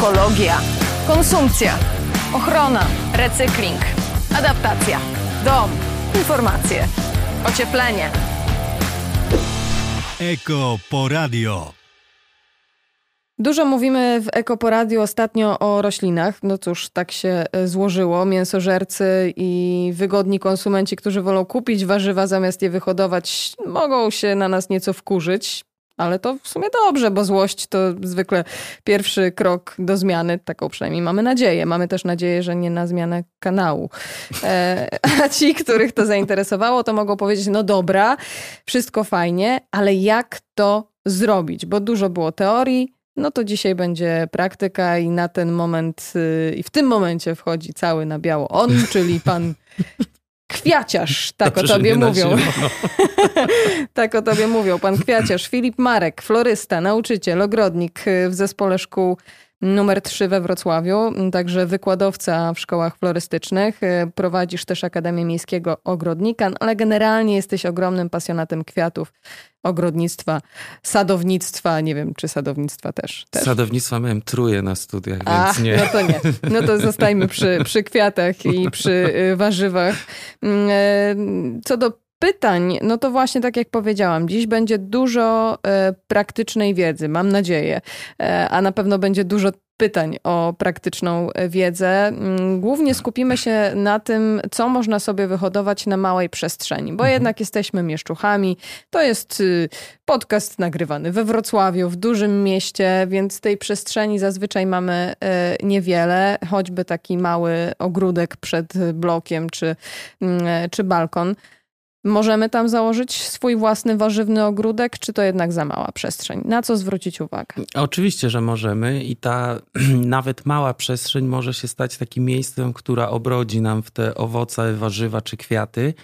ekologia, konsumpcja, ochrona, recykling, adaptacja, dom, informacje, ocieplenie. Eko Poradio. Dużo mówimy w Ekoporadiu ostatnio o roślinach. No cóż, tak się e, złożyło. Mięsożercy i wygodni konsumenci, którzy wolą kupić warzywa zamiast je wyhodować, mogą się na nas nieco wkurzyć. Ale to w sumie dobrze, bo złość to zwykle pierwszy krok do zmiany. Taką przynajmniej mamy nadzieję. Mamy też nadzieję, że nie na zmianę kanału. E, a ci, których to zainteresowało, to mogą powiedzieć: no dobra, wszystko fajnie, ale jak to zrobić? Bo dużo było teorii, no to dzisiaj będzie praktyka i na ten moment, yy, i w tym momencie wchodzi cały na biało on, czyli pan Kwiaciarz, tak o tobie mówią. tak o tobie mówią. Pan Kwiaciarz, Filip Marek, florysta, nauczyciel, ogrodnik w zespole szkół numer 3 we Wrocławiu, także wykładowca w szkołach florystycznych. Prowadzisz też Akademię Miejskiego Ogrodnika, ale generalnie jesteś ogromnym pasjonatem kwiatów ogrodnictwa, sadownictwa, nie wiem, czy sadownictwa też. też. Sadownictwa miałem truje na studiach, Ach, więc nie. No to nie. No to zostajmy przy, przy kwiatach i przy y, warzywach. Mm, e, co do pytań, no to właśnie tak jak powiedziałam, dziś będzie dużo e, praktycznej wiedzy, mam nadzieję, e, a na pewno będzie dużo pytań o praktyczną e, wiedzę. Mm, głównie skupimy się na tym, co można sobie wyhodować na małej przestrzeni, bo mhm. jednak jesteśmy mieszczuchami. To jest y, podcast nagrywany we Wrocławiu, w dużym mieście, więc tej przestrzeni zazwyczaj mamy e, niewiele, choćby taki mały ogródek przed blokiem czy, mm, e, czy balkon. Możemy tam założyć swój własny warzywny ogródek, czy to jednak za mała przestrzeń? Na co zwrócić uwagę? Oczywiście, że możemy i ta nawet mała przestrzeń może się stać takim miejscem, która obrodzi nam w te owoce, warzywa czy kwiaty.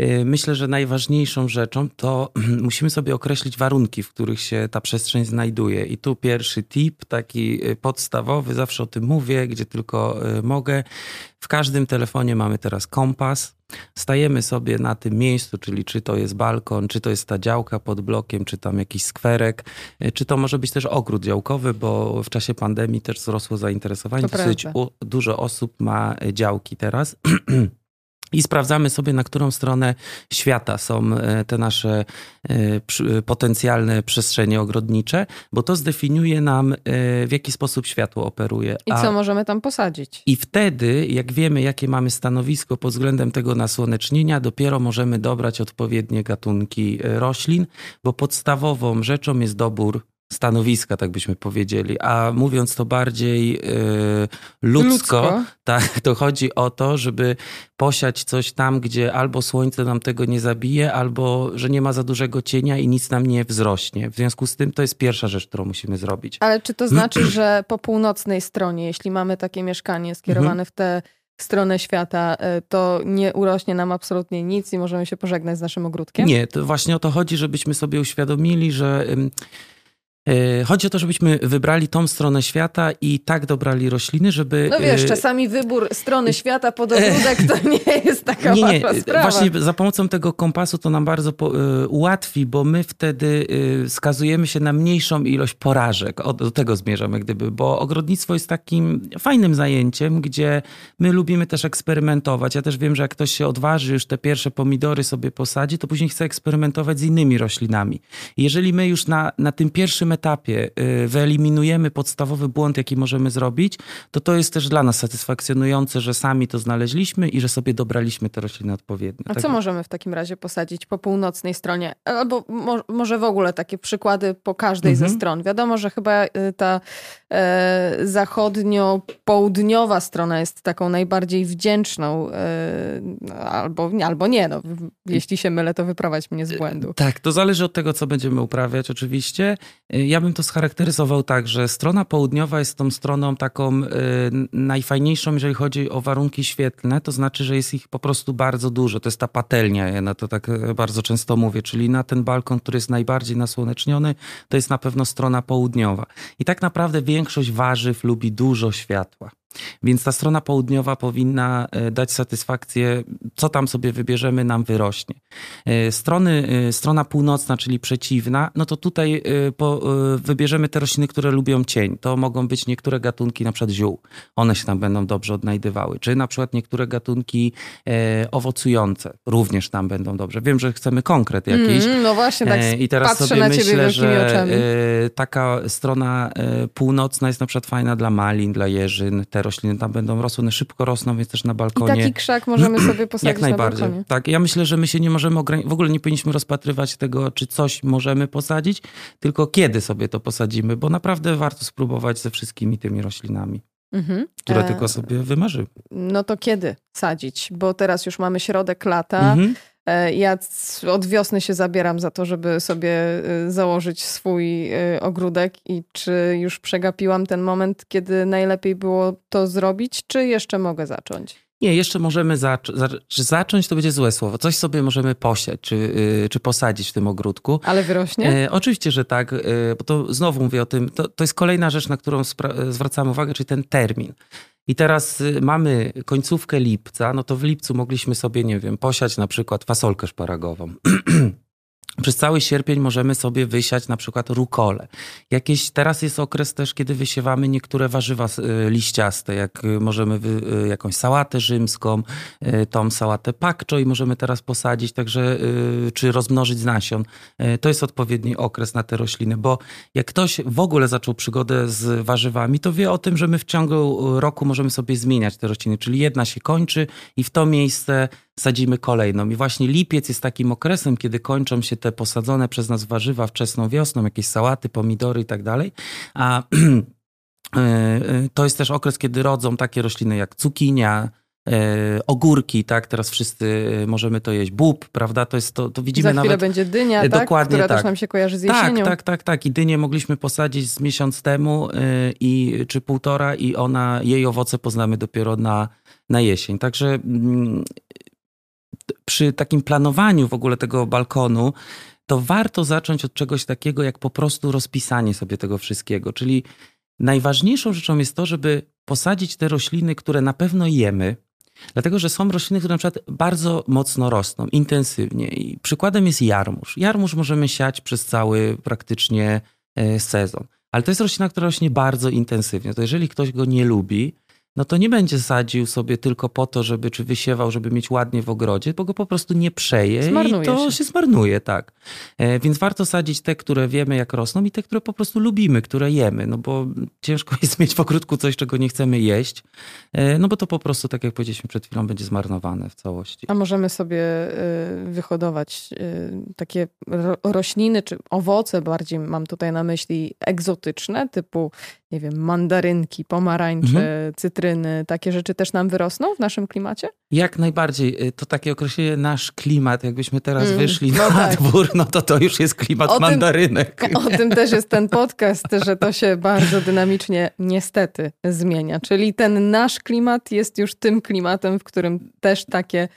Y, myślę, że najważniejszą rzeczą to musimy sobie określić warunki, w których się ta przestrzeń znajduje. I tu pierwszy tip, taki y, podstawowy, zawsze o tym mówię, gdzie tylko y, mogę. W każdym telefonie mamy teraz kompas. Stajemy sobie na tym miejscu, czyli czy to jest balkon, czy to jest ta działka pod blokiem, czy tam jakiś skwerek, czy to może być też ogród działkowy, bo w czasie pandemii też wzrosło zainteresowanie. To Dosyć dużo osób ma działki teraz. I sprawdzamy sobie, na którą stronę świata są e, te nasze e, potencjalne przestrzenie ogrodnicze, bo to zdefiniuje nam, e, w jaki sposób światło operuje. I co możemy tam posadzić. I wtedy, jak wiemy, jakie mamy stanowisko pod względem tego nasłonecznienia, dopiero możemy dobrać odpowiednie gatunki roślin, bo podstawową rzeczą jest dobór stanowiska, tak byśmy powiedzieli. A mówiąc to bardziej yy, ludzko, ludzko, tak, to chodzi o to, żeby posiać coś tam, gdzie albo słońce nam tego nie zabije, albo że nie ma za dużego cienia i nic nam nie wzrośnie. W związku z tym to jest pierwsza rzecz, którą musimy zrobić. Ale czy to znaczy, że po północnej stronie, jeśli mamy takie mieszkanie skierowane mhm. w tę stronę świata, y, to nie urośnie nam absolutnie nic i możemy się pożegnać z naszym ogródkiem? Nie, to właśnie o to chodzi, żebyśmy sobie uświadomili, że E, chodzi o to, żebyśmy wybrali tą stronę świata i tak dobrali rośliny, żeby... No wiesz, e, czasami wybór strony świata pod ogródek to nie jest taka nie, nie. sprawa. Właśnie za pomocą tego kompasu to nam bardzo po, e, ułatwi, bo my wtedy skazujemy się na mniejszą ilość porażek. O, do tego zmierzamy, gdyby, bo ogrodnictwo jest takim fajnym zajęciem, gdzie my lubimy też eksperymentować. Ja też wiem, że jak ktoś się odważy już te pierwsze pomidory sobie posadzi, to później chce eksperymentować z innymi roślinami. Jeżeli my już na, na tym pierwszym etapie y, wyeliminujemy podstawowy błąd, jaki możemy zrobić, to to jest też dla nas satysfakcjonujące, że sami to znaleźliśmy i że sobie dobraliśmy te rośliny odpowiednio. A tak co możemy w takim razie posadzić po północnej stronie? Albo mo może w ogóle takie przykłady po każdej mhm. ze stron. Wiadomo, że chyba y, ta e, zachodnio-południowa strona jest taką najbardziej wdzięczną, e, albo, albo nie. No, jeśli się mylę, to wyprowadź mnie z błędu. Tak, to zależy od tego, co będziemy uprawiać oczywiście. Ja bym to scharakteryzował tak, że strona południowa jest tą stroną taką najfajniejszą, jeżeli chodzi o warunki świetlne, to znaczy, że jest ich po prostu bardzo dużo. To jest ta patelnia, ja na to tak e, bardzo często mówię, czyli na ten balkon, który jest najbardziej nasłoneczniony, to jest na pewno strona południowa. I tak naprawdę większość warzyw lubi dużo światła. Więc ta strona południowa powinna e, dać satysfakcję, co tam sobie wybierzemy, nam wyrośnie. E, strony, e, strona północna, czyli przeciwna, no to tutaj po, wybierzemy te rośliny, które lubią cień. To mogą być niektóre gatunki, na przykład ziół. One się tam będą dobrze odnajdywały. Czy na przykład niektóre gatunki owocujące również tam będą dobrze. Wiem, że chcemy konkret jakiś. Mm, no właśnie, tak I teraz patrzę sobie na ciebie myślę, że oczami. taka strona północna jest na przykład fajna dla malin, dla jeżyn, te rośliny tam będą rosły, one szybko rosną, więc też na balkonie. I taki krzak możemy sobie posadzić Jak najbardziej. Na balkonie. tak, ja myślę, że my się nie możemy ograniczyć, w ogóle nie powinniśmy rozpatrywać tego, czy coś możemy posadzić, tylko kiedy sobie to posadzimy, bo naprawdę warto spróbować ze wszystkimi tymi roślinami. Mhm. Które e... tylko sobie wymarzy. No to kiedy sadzić? Bo teraz już mamy środek lata. Mhm. E, ja od wiosny się zabieram za to, żeby sobie e, założyć swój e, ogródek i czy już przegapiłam ten moment, kiedy najlepiej było to zrobić, czy jeszcze mogę zacząć? Nie, jeszcze możemy zac zacząć, to będzie złe słowo. Coś sobie możemy posiać, czy, yy, czy posadzić w tym ogródku. Ale wyrośnie? E, oczywiście, że tak, bo to znowu mówię o tym, to, to jest kolejna rzecz, na którą zwracamy uwagę, czyli ten termin. I teraz y, mamy końcówkę lipca, no to w lipcu mogliśmy sobie, nie wiem, posiać na przykład fasolkę szparagową. Przez cały sierpień możemy sobie wysiać na przykład rukole. Jakieś, teraz jest okres też, kiedy wysiewamy niektóre warzywa y, liściaste, jak y, możemy wy, y, jakąś sałatę rzymską, tą sałatę pakczo i możemy teraz posadzić, także czy rozmnożyć z nasion. To jest odpowiedni okres na te rośliny, bo jak ktoś w ogóle zaczął przygodę z warzywami, to wie o tym, że my w ciągu roku możemy sobie zmieniać te rośliny, czyli jedna się kończy i w to miejsce sadzimy kolejną. I właśnie lipiec jest takim okresem, kiedy kończą się te posadzone przez nas warzywa wczesną wiosną, jakieś sałaty, pomidory i tak dalej. A e, e, to jest też okres, kiedy rodzą takie rośliny jak cukinia, e, ogórki, tak, teraz wszyscy możemy to jeść, bób, prawda, to jest to, to widzimy Za chwilę nawet... będzie dynia, tak? Dokładnie która tak. też nam się kojarzy z jesienią. Tak, tak, tak, tak i dynię mogliśmy posadzić z miesiąc temu i, czy półtora i ona, jej owoce poznamy dopiero na, na jesień, także mm, przy takim planowaniu w ogóle tego balkonu, to warto zacząć od czegoś takiego, jak po prostu rozpisanie sobie tego wszystkiego. Czyli najważniejszą rzeczą jest to, żeby posadzić te rośliny, które na pewno jemy, Dlatego, że są rośliny, które na przykład bardzo mocno rosną, intensywnie. I przykładem jest jarmuż. Jarmuż możemy siać przez cały praktycznie e, sezon. Ale to jest roślina, która rośnie bardzo intensywnie. To jeżeli ktoś go nie lubi, no to nie będzie sadził sobie tylko po to, żeby czy wysiewał, żeby mieć ładnie w ogrodzie, bo go po prostu nie przeje zmarnuje i to się. się zmarnuje, tak. E, więc warto sadzić te, które wiemy jak rosną i te, które po prostu lubimy, które jemy, no bo ciężko jest mieć w ogródku coś, czego nie chcemy jeść, e, no bo to po prostu, tak jak powiedzieliśmy przed chwilą, będzie zmarnowane w całości. A możemy sobie e, wyhodować takie rośliny, czy owoce bardziej mam tutaj na myśli egzotyczne, typu nie wiem, mandarynki, pomarańcze, mhm. cytryny, takie rzeczy też nam wyrosną w naszym klimacie? Jak najbardziej. Y, to takie określenie nasz klimat. Jakbyśmy teraz mm, wyszli no na tak. dwór, no to to już jest klimat o mandarynek. Tym, o tym też jest ten podcast, że to się bardzo dynamicznie niestety zmienia. Czyli ten nasz klimat jest już tym klimatem, w którym też takie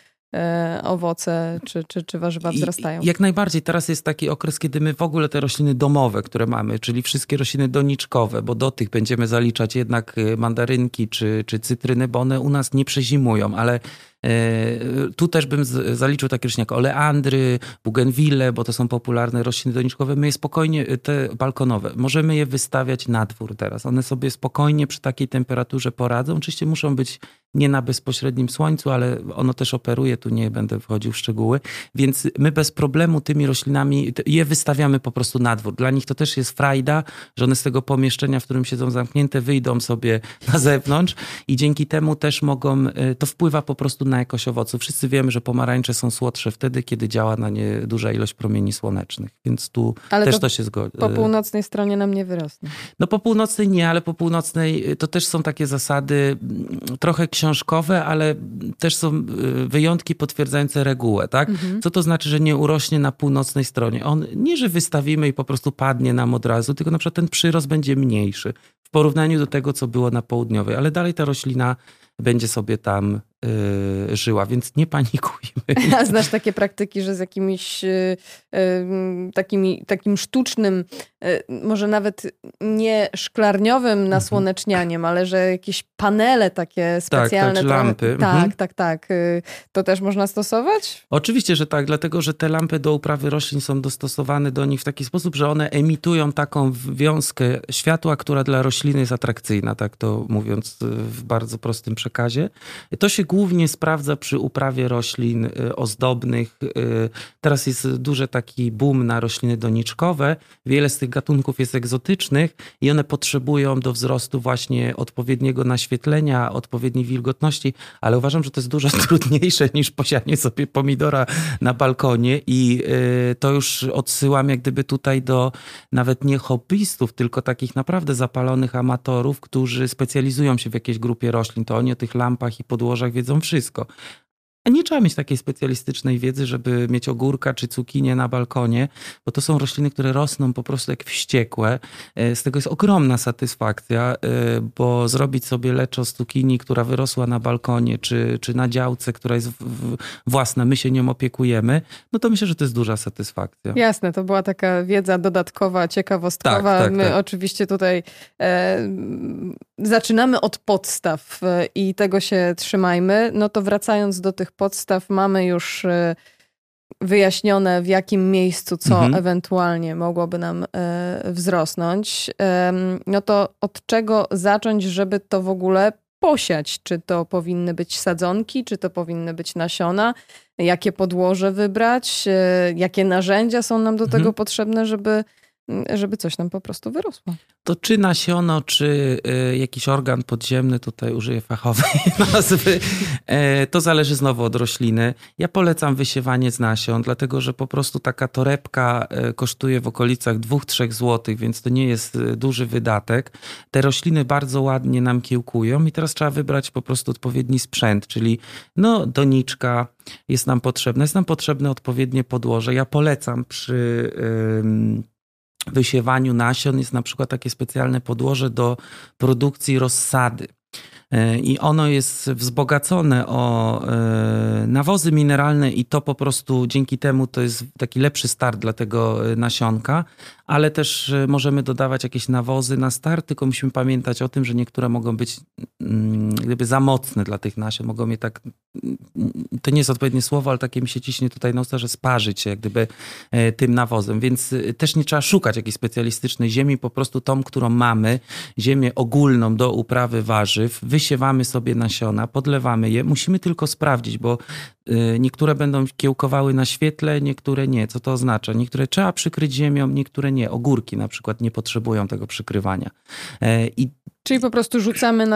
owoce czy, czy, czy warzywa wzrastają. I, jak najbardziej. Teraz jest taki okres, kiedy my w ogóle te rośliny domowe, które mamy, czyli wszystkie rośliny doniczkowe, bo do tych będziemy zaliczać jednak y, mandarynki czy, czy cytryny, bo one u nas nie przezimują, ale E, tu też bym zaliczył takie rośliny jak oleandry, bugenwille, bo to są popularne rośliny doniczkowe. My je spokojnie, e, te balkonowe, możemy je wystawiać na dwór teraz. One sobie spokojnie przy takiej temperaturze poradzą. Oczywiście muszą być nie na bezpośrednim słońcu, ale ono też operuje, tu nie będę wchodził w szczegóły. Więc my bez problemu tymi roślinami je wystawiamy po prostu na dwór. Dla nich to też jest frajda, że one z tego pomieszczenia, w którym siedzą zamknięte, wyjdą sobie na zewnątrz i dzięki temu też mogą, e, to wpływa po prostu na jakość owoców. Wszyscy wiemy, że pomarańcze są słodsze wtedy, kiedy działa na nie duża ilość promieni słonecznych, więc tu ale też to, to się zgodzi. Po północnej stronie nam nie wyrosną. No po północnej nie, ale po północnej y, to też są takie zasady mm, trochę książkowe, ale też są y, wyjątki potwierdzające regułę, tak? Mhm. Co to znaczy, że nie urośnie na północnej stronie? On nie, że wystawimy i po prostu padnie nam od razu, tylko na przykład ten przyrost będzie mniejszy w porównaniu do tego, co było na południowej, ale dalej ta roślina będzie sobie tam y, żyła, więc nie panikujmy. A znasz takie praktyki, że z jakimiś y, y, takimi, takim sztucznym, y, może nawet nie szklarniowym Mhm. nasłonecznianiem, ale że jakieś panele takie specjalne. tak, trochę- lampy. Tak, Mhm. tak, tak. Y, To też można stosować? Oczywiście, że tak, dlatego że te lampy do uprawy roślin są dostosowane do nich w taki sposób, że one emitują taką wiązkę światła, która dla rośliny jest atrakcyjna, tak to mówiąc y, w bardzo prostym przekazie. To się głównie sprawdza przy uprawie roślin y, ozdobnych. Y, Teraz jest duży taki boom na rośliny doniczkowe. Wiele z tych gatunków jest egzotycznych i one potrzebują do wzrostu właśnie odpowiedniego naświetlenia, odpowiedniej wilgotności, ale uważam, że to jest dużo trudniejsze niż posianie sobie pomidora na balkonie i y, to już odsyłam jak gdyby tutaj do nawet nie hobbystów, tylko takich naprawdę zapalonych amatorów, którzy specjalizują się w jakiejś grupie roślin. To oni o tych lampach i podłożach wiedzą wszystko. A nie trzeba mieć takiej specjalistycznej wiedzy, żeby mieć ogórka czy cukinię na balkonie, bo to są rośliny, które rosną po prostu jak wściekłe. E, Z tego jest ogromna satysfakcja, e, bo zrobić sobie leczo z cukinii, która wyrosła na balkonie, czy, czy na działce, która jest własna, my się nią opiekujemy, no to myślę, że to jest duża satysfakcja. Jasne, to była taka wiedza dodatkowa, ciekawostkowa. Tak, tak, My tak. oczywiście tutaj e, zaczynamy od podstaw e, i tego się trzymajmy. No to wracając do tych podstaw, mamy już e, wyjaśnione, w jakim miejscu co Mhm. ewentualnie mogłoby nam e, wzrosnąć. No to od czego zacząć, żeby to w ogóle posiać? Czy to powinny być sadzonki, czy to powinny być nasiona? Jakie podłoże wybrać? E, Jakie narzędzia są nam do Mhm. tego potrzebne, żeby, żeby coś nam po prostu wyrosło? To czy nasiono, czy y, jakiś organ podziemny, tutaj użyję fachowej nazwy, e, to zależy znowu od rośliny. Ja polecam wysiewanie z nasion, dlatego że po prostu taka torebka kosztuje w okolicach 2-3 zł, więc to nie jest duży wydatek. Te rośliny bardzo ładnie nam kiełkują i teraz trzeba wybrać po prostu odpowiedni sprzęt, czyli no doniczka jest nam potrzebna, jest nam potrzebne odpowiednie podłoże. Ja polecam przy... wysiewaniu nasion jest na przykład takie specjalne podłoże do produkcji rozsady. E, I ono jest wzbogacone o e, nawozy mineralne, i to po prostu dzięki temu to jest taki lepszy start dla tego e, nasionka, ale też e, możemy dodawać jakieś nawozy na start, tylko musimy pamiętać o tym, że niektóre mogą być mm, gdyby za mocne dla tych nasion, mogą je tak, to nie jest odpowiednie słowo, ale takie mi się ciśnie tutaj na usta, że sparzyć się jak gdyby e, tym nawozem, więc e, też nie trzeba szukać jakiejś specjalistycznej ziemi, po prostu tą, którą mamy, ziemię ogólną do uprawy warzyw, wysiewamy sobie nasiona, podlewamy je, musimy tylko sprawdzić, bo y, niektóre będą kiełkowały na świetle, niektóre nie. Co to oznacza? Niektóre trzeba przykryć ziemią, niektóre nie. Ogórki na przykład nie potrzebują tego przykrywania. E, I Czyli po prostu rzucamy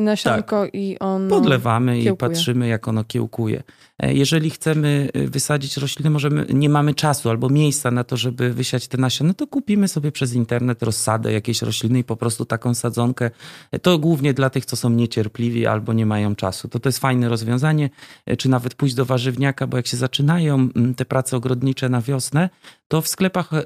nasionko i on. podlewamy i kiełkuje. patrzymy, jak ono kiełkuje. E, Jeżeli chcemy y, wysadzić rośliny, możemy, nie mamy czasu albo miejsca na to, żeby wysiać te nasiona, to kupimy sobie przez internet rozsadę jakiejś rośliny i po prostu taką sadzonkę. E, To głównie dla tych, co są niecierpliwi albo nie mają czasu. To to jest fajne rozwiązanie, e, czy nawet pójść do warzywniaka, bo jak się zaczynają mm, te prace ogrodnicze na wiosnę, to w sklepach, e,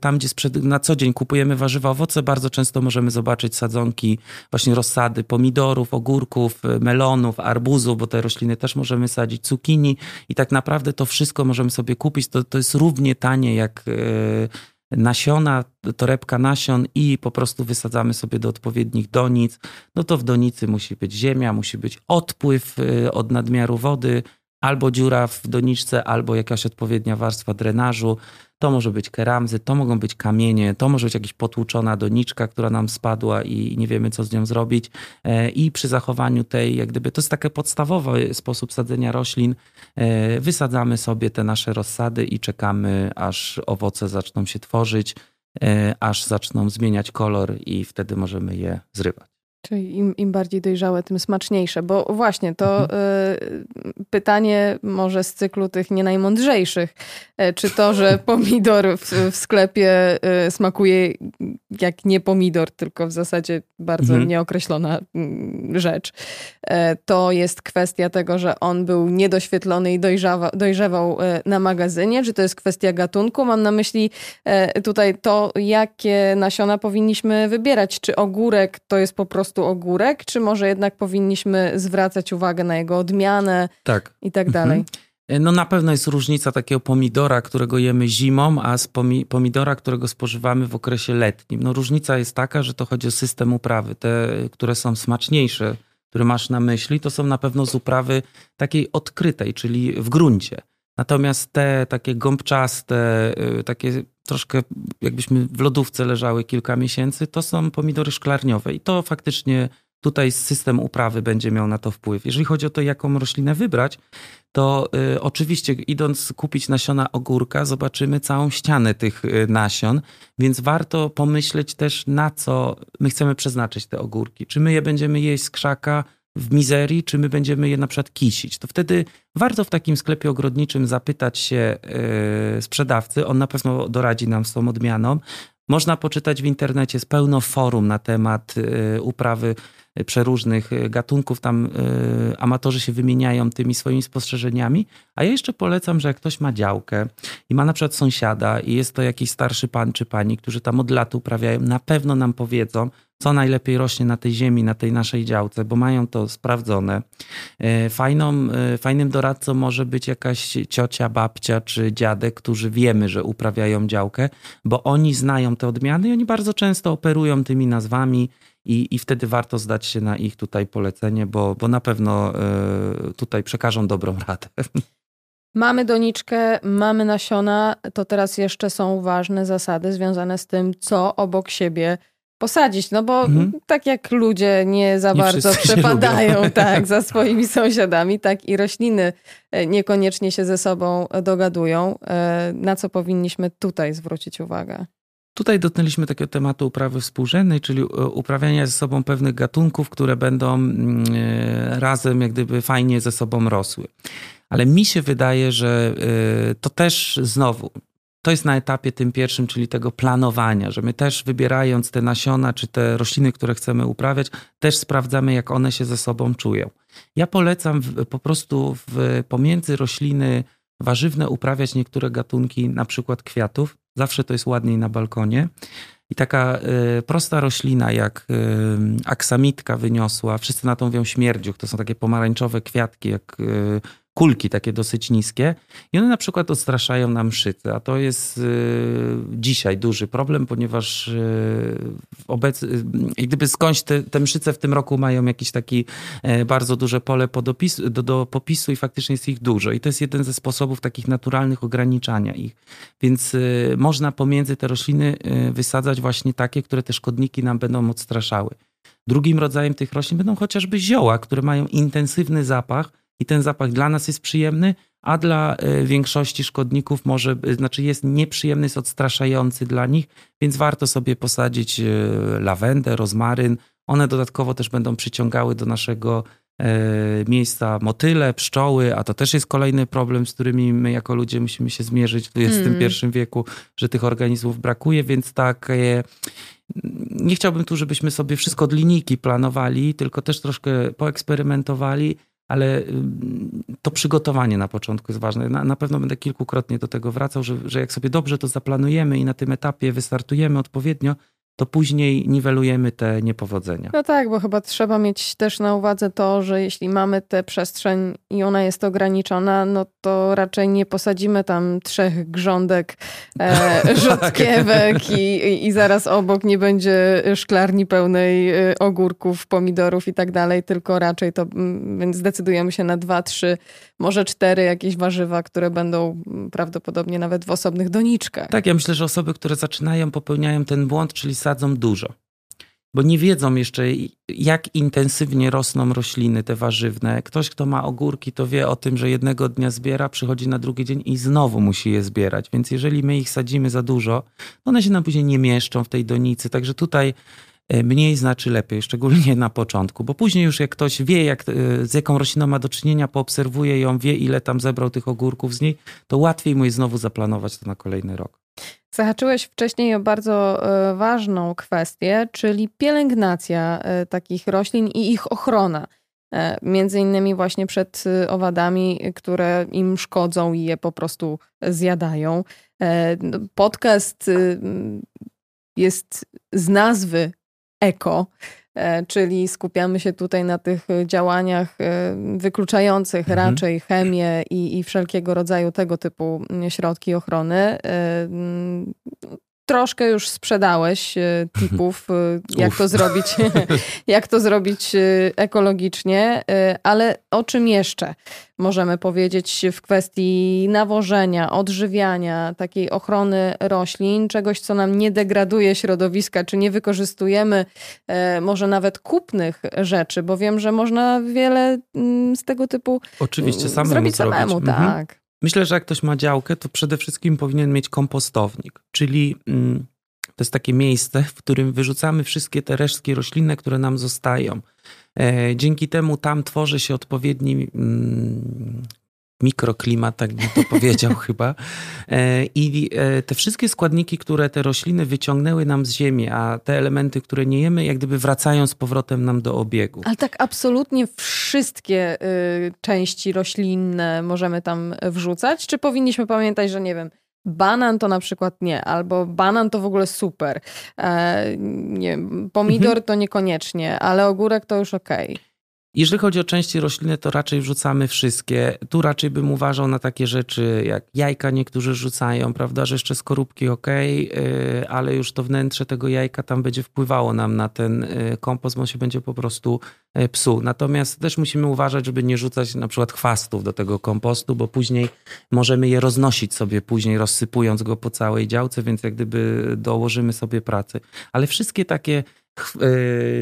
tam gdzie na co dzień kupujemy warzywa, owoce, bardzo często możemy zobaczyć sadzonki, właśnie rozsady pomidorów, ogórków, e, melonów, arbuzów, bo te rośliny też możemy sadzić, cukinii i tak naprawdę to wszystko możemy sobie kupić. To, to jest równie tanie jak e, nasiona, torebka nasion i po prostu wysadzamy sobie do odpowiednich donic. No to w donicy musi być ziemia, musi być odpływ e, od nadmiaru wody, albo dziura w doniczce, albo jakaś odpowiednia warstwa drenażu. To może być keramzy, to mogą być kamienie, to może być jakaś potłuczona doniczka, która nam spadła i nie wiemy, co z nią zrobić. E, I przy zachowaniu tej, jak gdyby, to jest taki podstawowy sposób sadzenia roślin. E, Wysadzamy sobie te nasze rozsady i czekamy, aż owoce zaczną się tworzyć, e, aż zaczną zmieniać kolor i wtedy możemy je zrywać. Czyli im, im bardziej dojrzałe, tym smaczniejsze. Bo właśnie to Mhm. y, pytanie może z cyklu tych nie najmądrzejszych. E, Czy to, że pomidor w, w sklepie y, smakuje jak nie pomidor, tylko w zasadzie bardzo Mhm. nieokreślona mm, rzecz, e, to jest kwestia tego, że on był niedoświetlony i dojrzawa, dojrzewał e, na magazynie, czy to jest kwestia gatunku? Mam na myśli tutaj to, jakie nasiona powinniśmy wybierać. Czy ogórek to jest po prostu prostu ogórek, czy może jednak powinniśmy zwracać uwagę na jego odmianę Tak. i tak dalej? No na pewno jest różnica takiego pomidora, którego jemy zimą, a z pomi- pomidora, którego spożywamy w okresie letnim. No różnica jest taka, że to chodzi o system uprawy. Te, które są smaczniejsze, które masz na myśli, to są na pewno z uprawy takiej odkrytej, czyli w gruncie. Natomiast te takie gąbczaste, y, takie troszkę jakbyśmy w lodówce leżały kilka miesięcy, to są pomidory szklarniowe i to faktycznie tutaj system uprawy będzie miał na to wpływ. Jeżeli chodzi o to, jaką roślinę wybrać, to y, oczywiście idąc kupić nasiona ogórka, zobaczymy całą ścianę tych y, nasion, więc warto pomyśleć też na co my chcemy przeznaczyć te ogórki. Czy my je będziemy jeść z krzaka w mizerii, czy my będziemy je na przykład kisić. To wtedy warto w takim sklepie ogrodniczym zapytać się y, sprzedawcy, on na pewno doradzi nam z tą odmianą. Można poczytać w internecie, jest pełno forum na temat y, uprawy przeróżnych y, gatunków. Tam y, amatorzy się wymieniają tymi swoimi spostrzeżeniami. A ja jeszcze polecam, że jak ktoś ma działkę i ma na przykład sąsiada i jest to jakiś starszy pan czy pani, którzy tam od lat uprawiają, na pewno nam powiedzą, co najlepiej rośnie na tej ziemi, na tej naszej działce, bo mają to sprawdzone. Y, Fajną, fajnym doradcą może być jakaś ciocia, babcia czy dziadek, którzy wiemy, że uprawiają działkę, bo oni znają te odmiany i oni bardzo często operują tymi nazwami i, i wtedy warto zdać się na ich tutaj polecenie, bo, bo na pewno y, tutaj przekażą dobrą radę. Mamy doniczkę, mamy nasiona, to teraz jeszcze są ważne zasady związane z tym, co obok siebie posadzić. No bo Mhm. tak jak ludzie nie za Nie bardzo przepadają tak, za swoimi sąsiadami, tak i rośliny e, niekoniecznie się ze sobą dogadują. E, Na co powinniśmy tutaj zwrócić uwagę? Tutaj dotknęliśmy takiego tematu uprawy współrzędnej, czyli e, uprawiania ze sobą pewnych gatunków, które będą mm, e, razem jak gdyby fajnie ze sobą rosły. Ale mi się wydaje, że e, to też znowu, to jest na etapie tym pierwszym, czyli tego planowania, że my też wybierając te nasiona czy te rośliny, które chcemy uprawiać, też sprawdzamy, jak one się ze sobą czują. Ja polecam w, po prostu w, pomiędzy rośliny warzywne uprawiać niektóre gatunki, na przykład kwiatów. Zawsze to jest ładniej na balkonie. I taka y, prosta roślina jak y, aksamitka wyniosła, wszyscy na tą mówią śmierdziuch, to są takie pomarańczowe kwiatki, jak y, kulki takie dosyć niskie i one na przykład odstraszają nam szyty, a to jest y, dzisiaj duży problem, ponieważ y, obec, y, gdyby skądś te, te mszyce w tym roku mają jakieś takie e, bardzo duże pole podopis, do, do popisu i faktycznie jest ich dużo i to jest jeden ze sposobów takich naturalnych ograniczania ich. Więc można pomiędzy te rośliny wysadzać właśnie takie, które te szkodniki nam będą odstraszały. Drugim rodzajem tych roślin będą chociażby zioła, które mają intensywny zapach i ten zapach dla nas jest przyjemny, a dla y, większości szkodników może, y, znaczy jest nieprzyjemny, jest odstraszający dla nich, więc warto sobie posadzić y, lawendę, rozmaryn. One dodatkowo też będą przyciągały do naszego e, miejsca motyle, pszczoły, a to też jest kolejny problem, z którymi my jako ludzie musimy się zmierzyć w Mm. XXI wieku, że tych organizmów brakuje, więc takie nie chciałbym tu, żebyśmy sobie wszystko od linijki planowali, tylko też troszkę poeksperymentowali, ale to przygotowanie na początku jest ważne. Na, na pewno będę kilkukrotnie do tego wracał, że, że jak sobie dobrze to zaplanujemy i na tym etapie wystartujemy odpowiednio, to później niwelujemy te niepowodzenia. No tak, bo chyba trzeba mieć też na uwadze to, że jeśli mamy tę przestrzeń i ona jest ograniczona, no to raczej nie posadzimy tam trzech grządek e, rzodkiewek i, i, i zaraz obok nie będzie szklarni pełnej e, ogórków, pomidorów i tak dalej, tylko raczej to, mm, więc zdecydujemy się na dwa, trzy, może cztery jakieś warzywa, które będą mm, prawdopodobnie nawet w osobnych doniczkach. Tak, ja myślę, że osoby, które zaczynają, popełniają ten błąd, czyli sadzą dużo. Bo nie wiedzą jeszcze, jak intensywnie rosną rośliny te warzywne. Ktoś, kto ma ogórki, to wie o tym, że jednego dnia zbiera, przychodzi na drugi dzień i znowu musi je zbierać. Więc jeżeli my ich sadzimy za dużo, one się nam później nie mieszczą w tej donicy. Także tutaj mniej znaczy lepiej, szczególnie na początku, bo później już jak ktoś wie, jak, e, z jaką rośliną ma do czynienia, poobserwuje ją, wie ile tam zebrał tych ogórków z niej, to łatwiej mu jest znowu zaplanować to na kolejny rok. Zahaczyłeś wcześniej o bardzo e, ważną kwestię, czyli pielęgnacja e, takich roślin i ich ochrona. E, Między innymi właśnie przed e, owadami, które im szkodzą i je po prostu zjadają. E, no, Podcast y, jest z nazwy eko, czyli skupiamy się tutaj na tych działaniach wykluczających mhm. raczej chemię i, i wszelkiego rodzaju tego typu środki ochrony troszkę już sprzedałeś e, tipów, e, jak to zrobić, jak to zrobić e, ekologicznie, ale o czym jeszcze możemy powiedzieć w kwestii nawożenia, odżywiania, takiej ochrony roślin, czegoś, co nam nie degraduje środowiska, czy nie wykorzystujemy może nawet kupnych rzeczy, bo wiem, że można wiele mm, z tego typu Oczywiście samemu zrobić samemu, zrobić. Mhm. Myślę, że jak ktoś ma działkę, to przede wszystkim powinien mieć kompostownik, czyli mm, to jest takie miejsce, w którym wyrzucamy wszystkie te resztki roślinne, które nam zostają. E, dzięki temu tam tworzy się odpowiedni mm, mikroklimat, tak bym to powiedział chyba. E, I e, te wszystkie składniki, które te rośliny wyciągnęły nam z ziemi, a te elementy, które nie jemy, jak gdyby wracają z powrotem nam do obiegu. Ale tak absolutnie wszystkie y, części roślinne możemy tam wrzucać? Czy powinniśmy pamiętać, że nie wiem, Banan to na przykład nie, albo banan to w ogóle super. E, nie pomidor mhm. to niekoniecznie, ale ogórek to już okej. Okay. Jeżeli chodzi o części rośliny, to raczej wrzucamy wszystkie. Tu raczej bym uważał na takie rzeczy jak jajka niektórzy rzucają, prawda, że jeszcze skorupki ok, ale już to wnętrze tego jajka tam będzie wpływało nam na ten y, kompost, on się będzie po prostu y, psuł. Natomiast też musimy uważać, żeby nie rzucać na przykład chwastów do tego kompostu, bo później możemy je roznosić sobie później, rozsypując go po całej działce, więc jak gdyby dołożymy sobie pracy. Ale wszystkie takie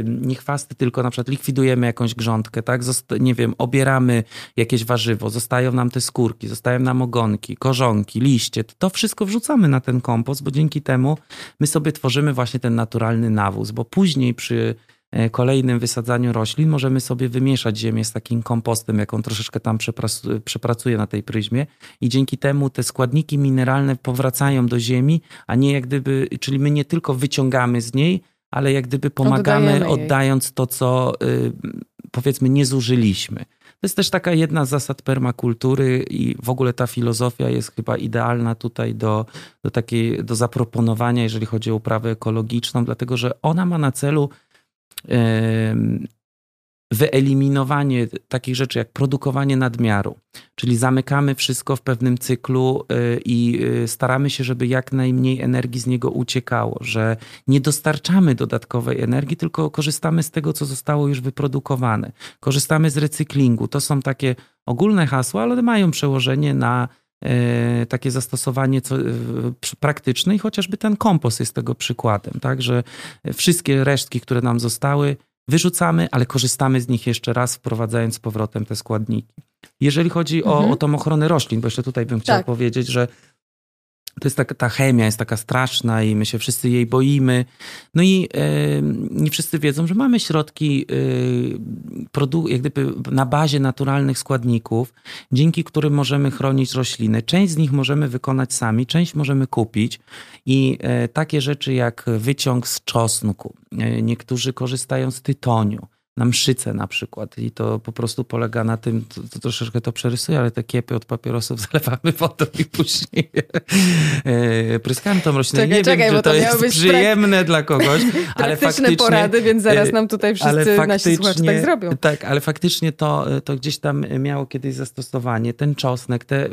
nie chwasty, tylko na przykład likwidujemy jakąś grządkę, tak? Zosta nie wiem, obieramy jakieś warzywo, zostają nam te skórki, zostają nam ogonki, korzonki, liście. To wszystko wrzucamy na ten kompost, bo dzięki temu my sobie tworzymy właśnie ten naturalny nawóz, bo później przy e, kolejnym wysadzaniu roślin możemy sobie wymieszać ziemię z takim kompostem, jaką troszeczkę tam przepracuję na tej pryzmie i dzięki temu te składniki mineralne powracają do ziemi, a nie jak gdyby, czyli my nie tylko wyciągamy z niej, ale jak gdyby pomagamy, oddając to, co y, powiedzmy nie zużyliśmy. To jest też taka jedna z zasad permakultury i w ogóle ta filozofia jest chyba idealna tutaj do, do takiej, do zaproponowania, jeżeli chodzi o uprawę ekologiczną, dlatego że ona ma na celu wyeliminowanie takich rzeczy jak produkowanie nadmiaru, czyli zamykamy wszystko w pewnym cyklu y, i y, staramy się, żeby jak najmniej energii z niego uciekało, że nie dostarczamy dodatkowej energii, tylko korzystamy z tego, co zostało już wyprodukowane. Korzystamy z recyklingu. To są takie ogólne hasła, ale mają przełożenie na y, takie zastosowanie co, praktyczne i chociażby ten kompost jest tego przykładem, tak, że wszystkie resztki, które nam zostały, wyrzucamy, ale korzystamy z nich jeszcze raz, wprowadzając z powrotem te składniki. Jeżeli chodzi o, mhm. o tą ochronę roślin, bo jeszcze tutaj bym chciał tak. powiedzieć, że to jest taka, ta chemia jest taka straszna i my się wszyscy jej boimy. No i e, nie wszyscy wiedzą, że mamy środki e, jak gdyby na bazie naturalnych składników, dzięki którym możemy chronić rośliny. Część z nich możemy wykonać sami, część możemy kupić i e, takie rzeczy jak wyciąg z czosnku. Niektórzy korzystają z tytoniu na mszyce na przykład i to po prostu polega na tym, to, to troszeczkę to przerysuję, ale te kiepy od papierosów zalewamy wodą i później e, pryskamy tą roślinę. Czekaj, nie czekaj, wiem, czy to, jest przyjemne dla kogoś, ale faktycznie... porady, więc zaraz nam tutaj wszyscy nasi słuchacze tak zrobią. Tak, ale faktycznie to, to gdzieś tam miało kiedyś zastosowanie. Ten czosnek, te,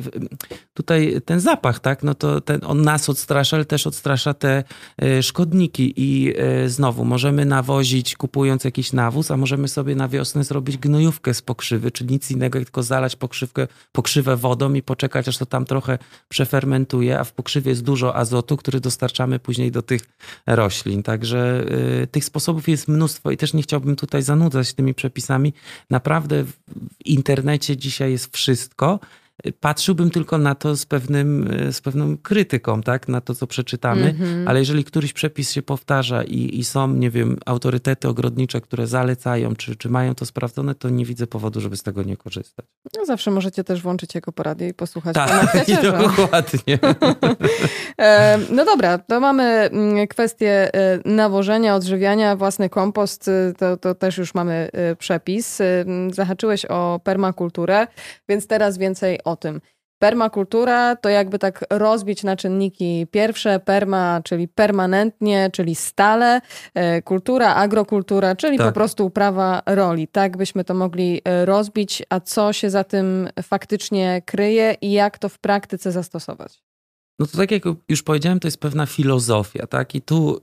tutaj ten zapach, tak, no to ten, on nas odstrasza, ale też odstrasza te e, szkodniki i e, znowu możemy nawozić kupując jakiś nawóz, a może możemy sobie na wiosnę zrobić gnojówkę z pokrzywy, czyli nic innego, tylko zalać pokrzywkę, pokrzywę wodą i poczekać, aż to tam trochę przefermentuje, a w pokrzywie jest dużo azotu, który dostarczamy później do tych roślin. Także y, tych sposobów jest mnóstwo i też nie chciałbym tutaj zanudzać tymi przepisami. Naprawdę w internecie dzisiaj jest wszystko patrzyłbym tylko na to z, pewnym, z pewną krytyką, tak, na to, co przeczytamy, mm -hmm. ale jeżeli któryś przepis się powtarza i, i są, nie wiem, autorytety ogrodnicze, które zalecają, czy, czy mają to sprawdzone, to nie widzę powodu, żeby z tego nie korzystać. No zawsze możecie też włączyć jako poradę i posłuchać tak, dokładnie. E, no dobra, to mamy mm, kwestię e, nawożenia, odżywiania, własny kompost, e, to, to też już mamy przepis. Zahaczyłeś o permakulturę, więc teraz więcej o tym. Permakultura to jakby tak rozbić na czynniki pierwsze, perma, czyli permanentnie, czyli stale, e, kultura, agrokultura, czyli tak. po prostu uprawa roli. Tak byśmy to mogli e, rozbić, a co się za tym faktycznie kryje i jak to w praktyce zastosować? No to tak jak już powiedziałem, to jest pewna filozofia, tak? I tu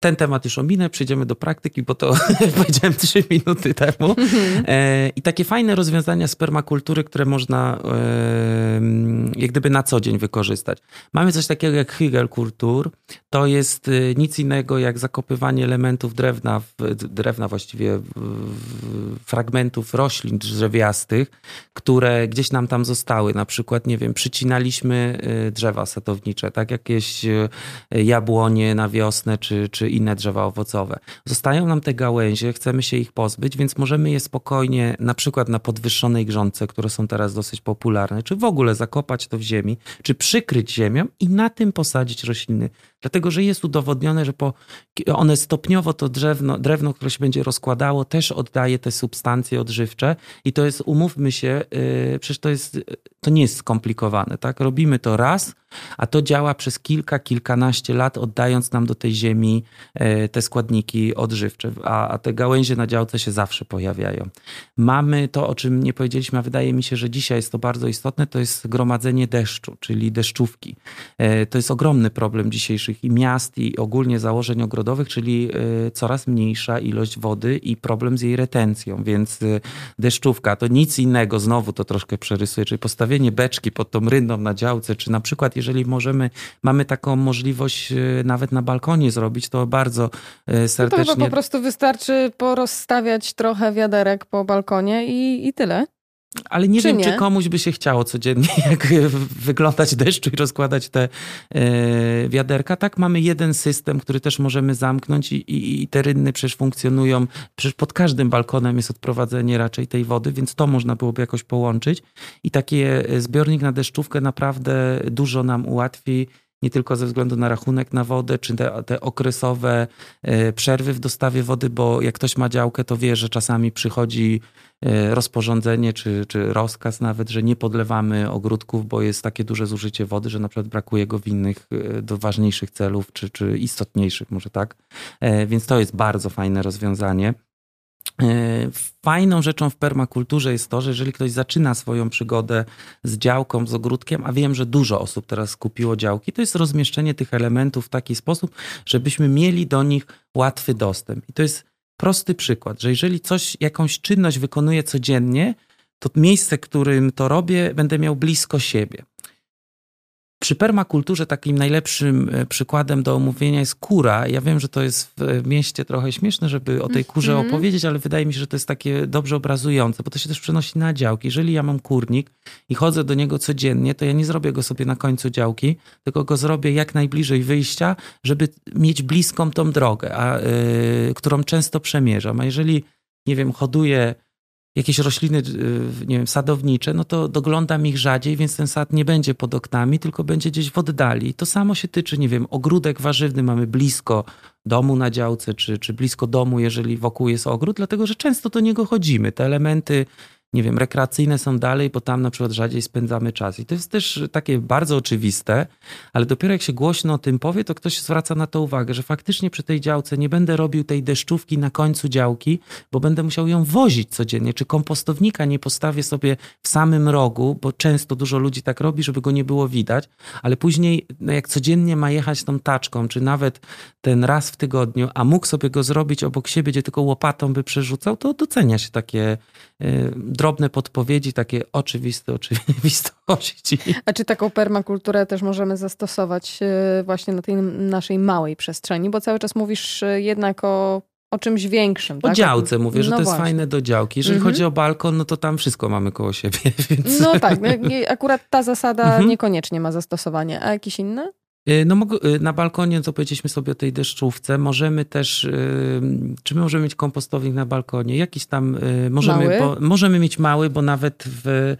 ten temat już ominę, przejdziemy do praktyki, bo to powiedziałem trzy minuty temu. Mhm. E, I takie fajne rozwiązania z permakultury, które można e, jak gdyby na co dzień wykorzystać. Mamy coś takiego jak hygelkultur. To jest e, nic innego jak zakopywanie elementów drewna, drewna właściwie fragmentów roślin drzewiastych, które gdzieś nam tam zostały. Na przykład, nie wiem, przycinaliśmy drzewa sadownicze, tak? Jakieś jabłonie na wiosnę, czy, czy inne drzewa owocowe. Zostają nam te gałęzie, chcemy się ich pozbyć, więc możemy je spokojnie, na przykład na podwyższonej grządce, które są teraz dosyć popularne, czy w ogóle zakopać to w ziemi, czy przykryć ziemią i na tym posadzić rośliny. Dlatego, że jest udowodnione, że po, one stopniowo to drewno, drewno, które się będzie rozkładało, też oddaje te substancje odżywcze i to jest, umówmy się, yy, przecież to jest, to nie jest skomplikowane, tak? Robimy to raz, a to działa przez kilka, kilkanaście lat, oddając nam do tej ziemi yy, te składniki odżywcze, a, a te gałęzie na działce się zawsze pojawiają. Mamy to, o czym nie powiedzieliśmy, a wydaje mi się, że dzisiaj jest to bardzo istotne, to jest gromadzenie deszczu, czyli deszczówki. Yy, to jest ogromny problem dzisiejszych i miast i ogólnie założeń ogrodowych, czyli y, coraz mniejsza ilość wody i problem z jej retencją, więc y, deszczówka to nic innego, znowu to troszkę przerysuję, czyli postawienie beczki pod tą rynną na działce, czy na przykład jeżeli możemy, mamy taką możliwość y, nawet na balkonie zrobić, to bardzo serdecznie... No to chyba po prostu wystarczy porozstawiać trochę wiaderek po balkonie i, i tyle. Ale nie czy wiem, nie? czy komuś by się chciało codziennie jak wyglądać deszczu i rozkładać te e, wiaderka. Tak, mamy jeden system, który też możemy zamknąć i, i, i te rynny przecież funkcjonują. Przecież pod każdym balkonem jest odprowadzenie raczej tej wody, więc to można byłoby jakoś połączyć. I taki e, zbiornik na deszczówkę naprawdę dużo nam ułatwi nie tylko ze względu na rachunek na wodę, czy te, te, okresowe e, przerwy w dostawie wody, bo jak ktoś ma działkę, to wie, że czasami przychodzi E, rozporządzenie czy, czy rozkaz nawet, że nie podlewamy ogródków, bo jest takie duże zużycie wody, że na przykład brakuje go w innych, e, do ważniejszych celów, czy, czy istotniejszych może tak. Więc to jest bardzo fajne rozwiązanie. Fajną rzeczą w permakulturze jest to, że jeżeli ktoś zaczyna swoją przygodę z działką, z ogródkiem, a wiem, że dużo osób teraz kupiło działki, to jest rozmieszczenie tych elementów w taki sposób, żebyśmy mieli do nich łatwy dostęp. I to jest prosty przykład, że jeżeli coś, jakąś czynność wykonuję codziennie, to miejsce, którym to robię, będę miał blisko siebie. Przy permakulturze takim najlepszym e, przykładem do omówienia jest kura. Ja wiem, że to jest w mieście trochę śmieszne, żeby o tej kurze mm -hmm. opowiedzieć, ale wydaje mi się, że to jest takie dobrze obrazujące, bo to się też przenosi na działki. Jeżeli ja mam kurnik i chodzę do niego codziennie, to ja nie zrobię go sobie na końcu działki, tylko go zrobię jak najbliżej wyjścia, żeby mieć bliską tą drogę, a, yy, którą często przemierzam. A jeżeli, nie wiem, hoduję jakieś rośliny, y, nie wiem, sadownicze, no to doglądam ich rzadziej, więc ten sad nie będzie pod oknami, tylko będzie gdzieś w oddali. To samo się tyczy, nie wiem, ogródek warzywny mamy blisko domu na działce, czy, czy blisko domu, jeżeli wokół jest ogród, dlatego że często do niego chodzimy. Te elementy nie wiem, rekreacyjne są dalej, bo tam na przykład rzadziej spędzamy czas. I to jest też takie bardzo oczywiste, ale dopiero jak się głośno o tym powie, to ktoś zwraca na to uwagę, że faktycznie przy tej działce nie będę robił tej deszczówki na końcu działki, bo będę musiał ją wozić codziennie, czy kompostownika nie postawię sobie w samym rogu, bo często dużo ludzi tak robi, żeby go nie było widać, ale później no jak codziennie ma jechać tą taczką, czy nawet ten raz w tygodniu, a mógł sobie go zrobić obok siebie, gdzie tylko łopatą by przerzucał, to docenia się takie drobne podpowiedzi, takie oczywiste oczywistości. A czy taką permakulturę też możemy zastosować e, właśnie na tej naszej małej przestrzeni? Bo cały czas mówisz e, jednak o o czymś większym. O tak? działce mówię, że no to jest fajne do działki. Jeżeli mhm. chodzi o balkon, no to tam wszystko mamy koło siebie. Więc... No tak, no, akurat ta zasada mhm. niekoniecznie ma zastosowanie. A jakieś inne? Y, no, y, na balkonie, co powiedzieliśmy sobie o tej deszczówce, możemy też, y, czy my możemy mieć kompostownik na balkonie? Jakiś tam, możemy, bo, możemy mieć mały, bo nawet w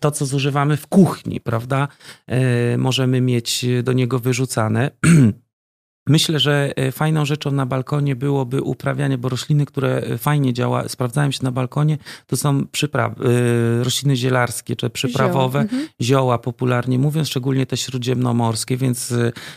to, co zużywamy w kuchni, prawda, możemy mieć do niego wyrzucane. Myślę, że e, fajną rzeczą na balkonie byłoby uprawianie, bo rośliny, które e, fajnie działa, sprawdzają się na balkonie, to są przypraw, e, rośliny zielarskie czy przyprawowe, zioła. Mhm. zioła popularnie mówiąc, szczególnie te śródziemnomorskie, więc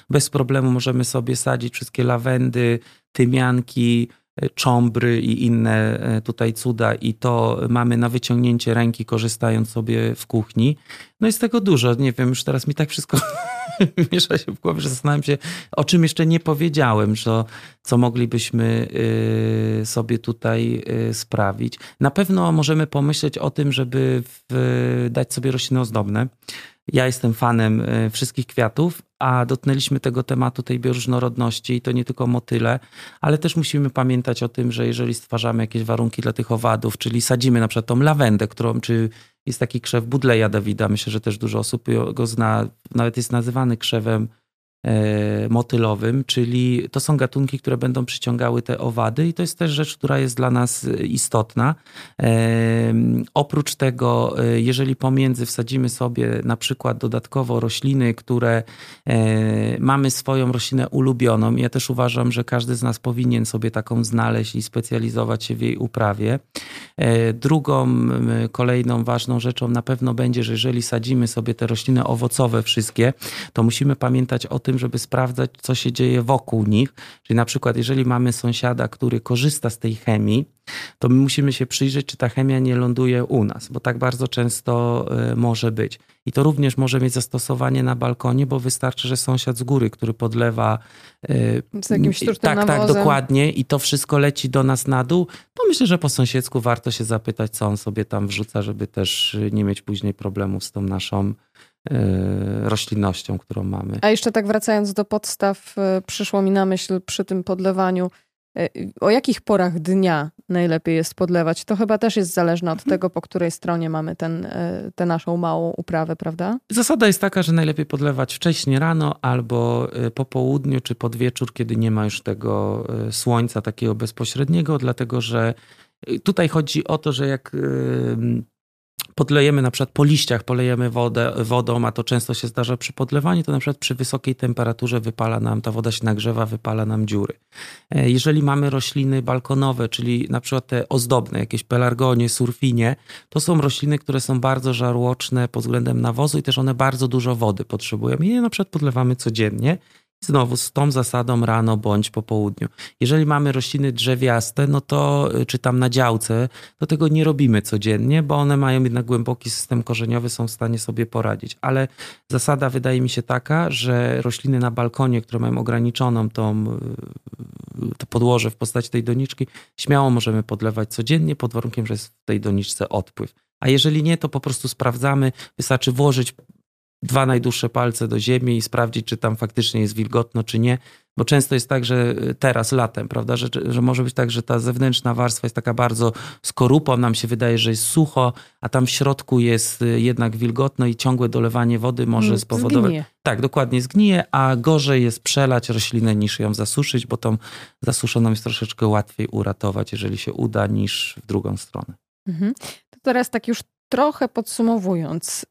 bez problemu możemy sobie sadzić wszystkie lawendy, tymianki, cząbry i inne tutaj cuda i to mamy na wyciągnięcie ręki, korzystając sobie w kuchni. No jest tego dużo, nie wiem, już teraz mi tak wszystko miesza się w głowie, że zastanawiam się, o czym jeszcze nie powiedziałem, że, co moglibyśmy y, sobie tutaj y, sprawić. Na pewno możemy pomyśleć o tym, żeby w, dać sobie rośliny ozdobne. Ja jestem fanem wszystkich kwiatów, a dotknęliśmy tego tematu tej bioróżnorodności i to nie tylko motyle, ale też musimy pamiętać o tym, że jeżeli stwarzamy jakieś warunki dla tych owadów, czyli sadzimy na przykład tą lawendę, którą czy jest taki krzew Budleja Dawida, myślę, że też dużo osób go zna, nawet jest nazywany krzewem motylowym, czyli to są gatunki, które będą przyciągały te owady i to jest też rzecz, która jest dla nas istotna. E, oprócz tego, e, jeżeli pomiędzy wsadzimy sobie na przykład dodatkowo rośliny, które mamy swoją roślinę ulubioną, ja też uważam, że każdy z nas powinien sobie taką znaleźć i specjalizować się w jej uprawie. Drugą, kolejną ważną rzeczą na pewno będzie, że jeżeli sadzimy sobie te rośliny owocowe wszystkie, to musimy pamiętać o tym, tym, żeby sprawdzać, co się dzieje wokół nich. Czyli na przykład, jeżeli mamy sąsiada, który korzysta z tej chemii, to my musimy się przyjrzeć, czy ta chemia nie ląduje u nas, bo tak bardzo często y, może być. I to również może mieć zastosowanie na balkonie, bo wystarczy, że sąsiad z góry, który podlewa y, z jakimś Tak, nawozem. tak, dokładnie i to wszystko leci do nas na dół, to myślę, że po sąsiedzku warto się zapytać, co on sobie tam wrzuca, żeby też nie mieć później problemów z tą naszą E, roślinnością, którą mamy. A jeszcze tak wracając do podstaw, e, przyszło mi na myśl przy tym podlewaniu, e, o jakich porach dnia najlepiej jest podlewać? To chyba też jest zależne od tego, po której stronie mamy ten, tę naszą małą uprawę, prawda? Zasada jest taka, że najlepiej podlewać wcześnie rano albo po południu czy pod wieczór, kiedy nie ma już tego słońca takiego bezpośredniego, dlatego że tutaj chodzi o to, że jak podlejemy na przykład po liściach, polejemy wodę, wodą, a to często się zdarza przy podlewaniu, to na przykład przy wysokiej temperaturze wypala nam, ta woda się nagrzewa, wypala nam dziury. E, jeżeli mamy rośliny balkonowe, czyli na przykład te ozdobne, jakieś pelargonie, surfinie, to są rośliny, które są bardzo żarłoczne pod względem nawozu i też one bardzo dużo wody potrzebują. I je na przykład podlewamy codziennie Znowu z tą zasadą rano bądź po południu. Jeżeli mamy rośliny drzewiaste, no to y, czy tam na działce, to tego nie robimy codziennie, bo one mają jednak głęboki system korzeniowy, są w stanie sobie poradzić. Ale zasada wydaje mi się taka, że rośliny na balkonie, które mają ograniczoną tą, y, to podłoże w postaci tej doniczki, śmiało możemy podlewać codziennie pod warunkiem, że jest w tej doniczce odpływ. A jeżeli nie, to po prostu sprawdzamy, wystarczy włożyć dwa najdłuższe palce do ziemi i sprawdzić, czy tam faktycznie jest wilgotno, czy nie. Bo często jest tak, że teraz latem, prawda, że, że może być tak, że ta zewnętrzna warstwa jest taka bardzo skorupą, nam się wydaje, że jest sucho, a tam w środku jest y, jednak wilgotno i ciągłe dolewanie wody może mm, spowodować. Zgnije. Tak, dokładnie zgnije, a gorzej jest przelać roślinę niż ją zasuszyć, bo tą zasuszoną jest troszeczkę łatwiej uratować, jeżeli się uda, niż w drugą stronę. Mhm. To teraz tak już trochę podsumowując,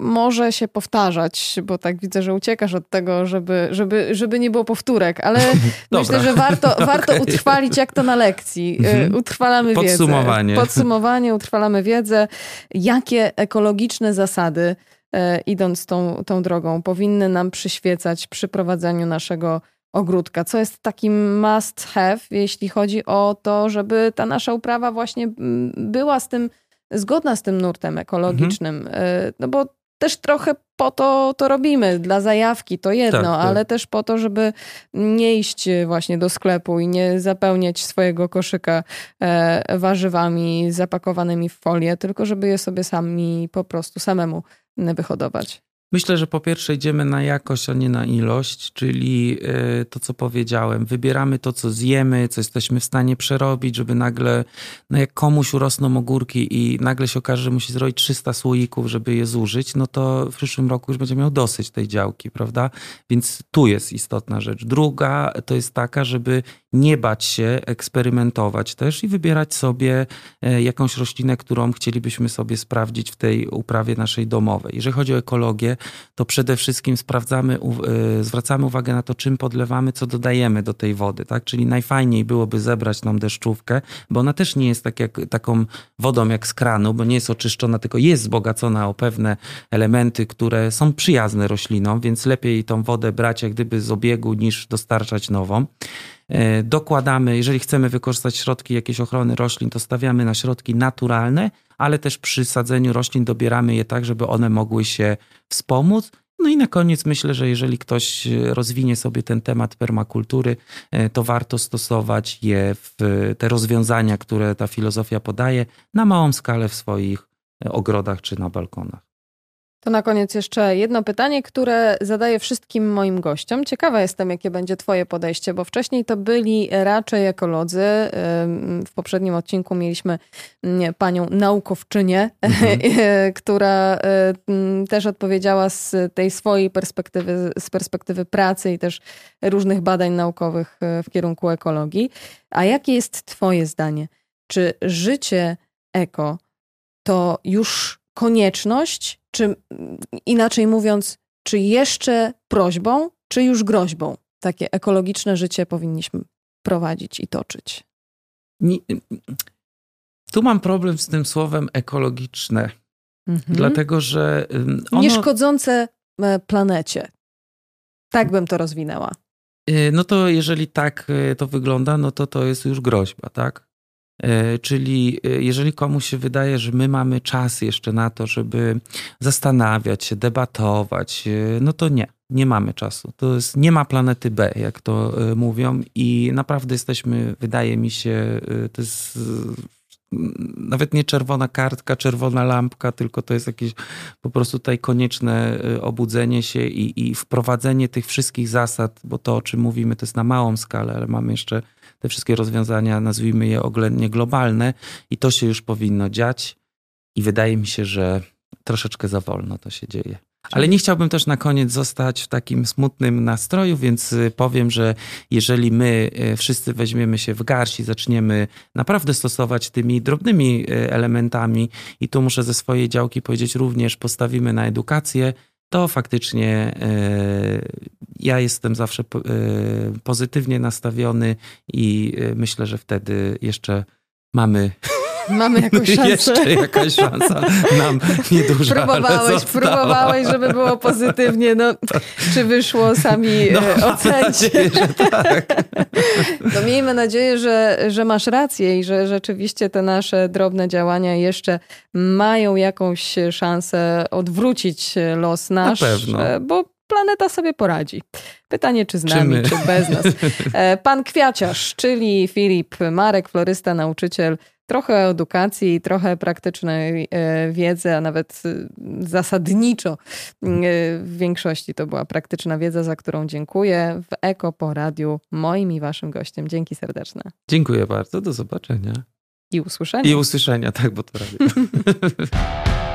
może się powtarzać, bo tak widzę, że uciekasz od tego, żeby, żeby, żeby nie było powtórek, ale myślę, że warto, warto okay. utrwalić jak to na lekcji. Y, mhm. Utrwalamy Podsumowanie. wiedzę. Podsumowanie. utrwalamy wiedzę. Jakie ekologiczne zasady, e, idąc tą, tą drogą, powinny nam przyświecać przy prowadzeniu naszego ogródka, co jest takim must have, jeśli chodzi o to, żeby ta nasza uprawa właśnie była z tym, zgodna z tym nurtem ekologicznym. Mhm. No bo też trochę po to to robimy, dla zajawki to jedno, tak, tak. ale też po to, żeby nie iść właśnie do sklepu i nie zapełniać swojego koszyka e, warzywami zapakowanymi w folię, tylko żeby je sobie sami po prostu samemu wyhodować. Myślę, że po pierwsze idziemy na jakość, a nie na ilość, czyli e, to, co powiedziałem. Wybieramy to, co zjemy, co jesteśmy w stanie przerobić, żeby nagle, no jak komuś urosną ogórki i nagle się okaże, że musi zrobić 300 słoików, żeby je zużyć, no to w przyszłym roku już będzie miał dosyć tej działki, prawda? Więc tu jest istotna rzecz. Druga to jest taka, żeby nie bać się eksperymentować też i wybierać sobie e, jakąś roślinę, którą chcielibyśmy sobie sprawdzić w tej uprawie naszej domowej. Jeżeli chodzi o ekologię, to przede wszystkim sprawdzamy, y, zwracamy uwagę na to, czym podlewamy, co dodajemy do tej wody, tak? Czyli najfajniej byłoby zebrać nam deszczówkę, bo ona też nie jest tak jak, taką wodą jak z kranu, bo nie jest oczyszczona, tylko jest wzbogacona o pewne elementy, które są przyjazne roślinom, więc lepiej tą wodę brać jak gdyby z obiegu niż dostarczać nową. E, dokładamy, jeżeli chcemy wykorzystać środki jakiejś ochrony roślin, to stawiamy na środki naturalne, ale też przy sadzeniu roślin dobieramy je tak, żeby one mogły się wspomóc. No i na koniec myślę, że jeżeli ktoś rozwinie sobie ten temat permakultury, e, to warto stosować je w te rozwiązania, które ta filozofia podaje, na małą skalę w swoich ogrodach czy na balkonach. To na koniec jeszcze jedno pytanie, które zadaję wszystkim moim gościom. Ciekawa jestem, jakie będzie Twoje podejście, bo wcześniej to byli raczej ekolodzy. W poprzednim odcinku mieliśmy mm, panią naukowczynię, mhm. która też odpowiedziała z tej swojej perspektywy, z perspektywy pracy i też różnych badań naukowych e, w kierunku ekologii. A jakie jest Twoje zdanie? Czy życie eko to już konieczność, czy inaczej mówiąc, czy jeszcze prośbą, czy już groźbą takie ekologiczne życie powinniśmy prowadzić i toczyć? Nie, tu mam problem z tym słowem ekologiczne, mhm. dlatego że. Ono... Nieszkodzące e, planecie. Tak bym to rozwinęła. E, no to jeżeli tak e, to wygląda, no to to jest już groźba, tak? E, czyli e, jeżeli komuś się wydaje, że my mamy czas jeszcze na to, żeby zastanawiać się, debatować, e, no to nie, nie mamy czasu. To jest, nie ma planety B, jak to mówią, i naprawdę jesteśmy, wydaje mi się, to jest nawet nie czerwona kartka, czerwona lampka, tylko to jest jakieś po prostu tutaj konieczne obudzenie się i, i wprowadzenie tych wszystkich zasad, bo to, o czym mówimy, to jest na małą skalę, ale mamy jeszcze te wszystkie rozwiązania, nazwijmy je oględnie globalne i to się już powinno dziać i wydaje mi się, że troszeczkę za wolno to się dzieje. Ale nie chciałbym też na koniec zostać w takim smutnym nastroju, więc y, powiem, że jeżeli my y, wszyscy weźmiemy się w garść i zaczniemy naprawdę stosować tymi drobnymi y, elementami, i tu muszę ze swojej działki powiedzieć, również postawimy na edukację, to faktycznie e, ja jestem zawsze e, pozytywnie nastawiony i e, myślę, że wtedy jeszcze mamy Mamy jakąś szansę. Jeszcze jakaś szansa nam nieduża, Próbowałeś, próbowałeś, żeby było pozytywnie. No, czy wyszło, sami no, ocencie. Nadzieję, że tak. No miejmy nadzieję, że, że masz rację i że rzeczywiście te nasze drobne działania jeszcze mają jakąś szansę odwrócić los nasz. Na pewno. E, bo planeta sobie poradzi. Pytanie, czy z nami, czy, czy bez nas. E, pan Kwiaciarz, czyli Filip Marek, florysta, nauczyciel trochę edukacji, trochę praktycznej e, wiedzy, a nawet e, zasadniczo w większości to była praktyczna wiedza, za którą dziękuję w Eko po Radiu moim i waszym gościem. Dzięki serdeczne. Dziękuję bardzo, do zobaczenia. I usłyszenia. I usłyszenia, tak, bo to radio.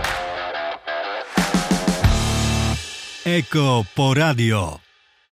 Eko po radio.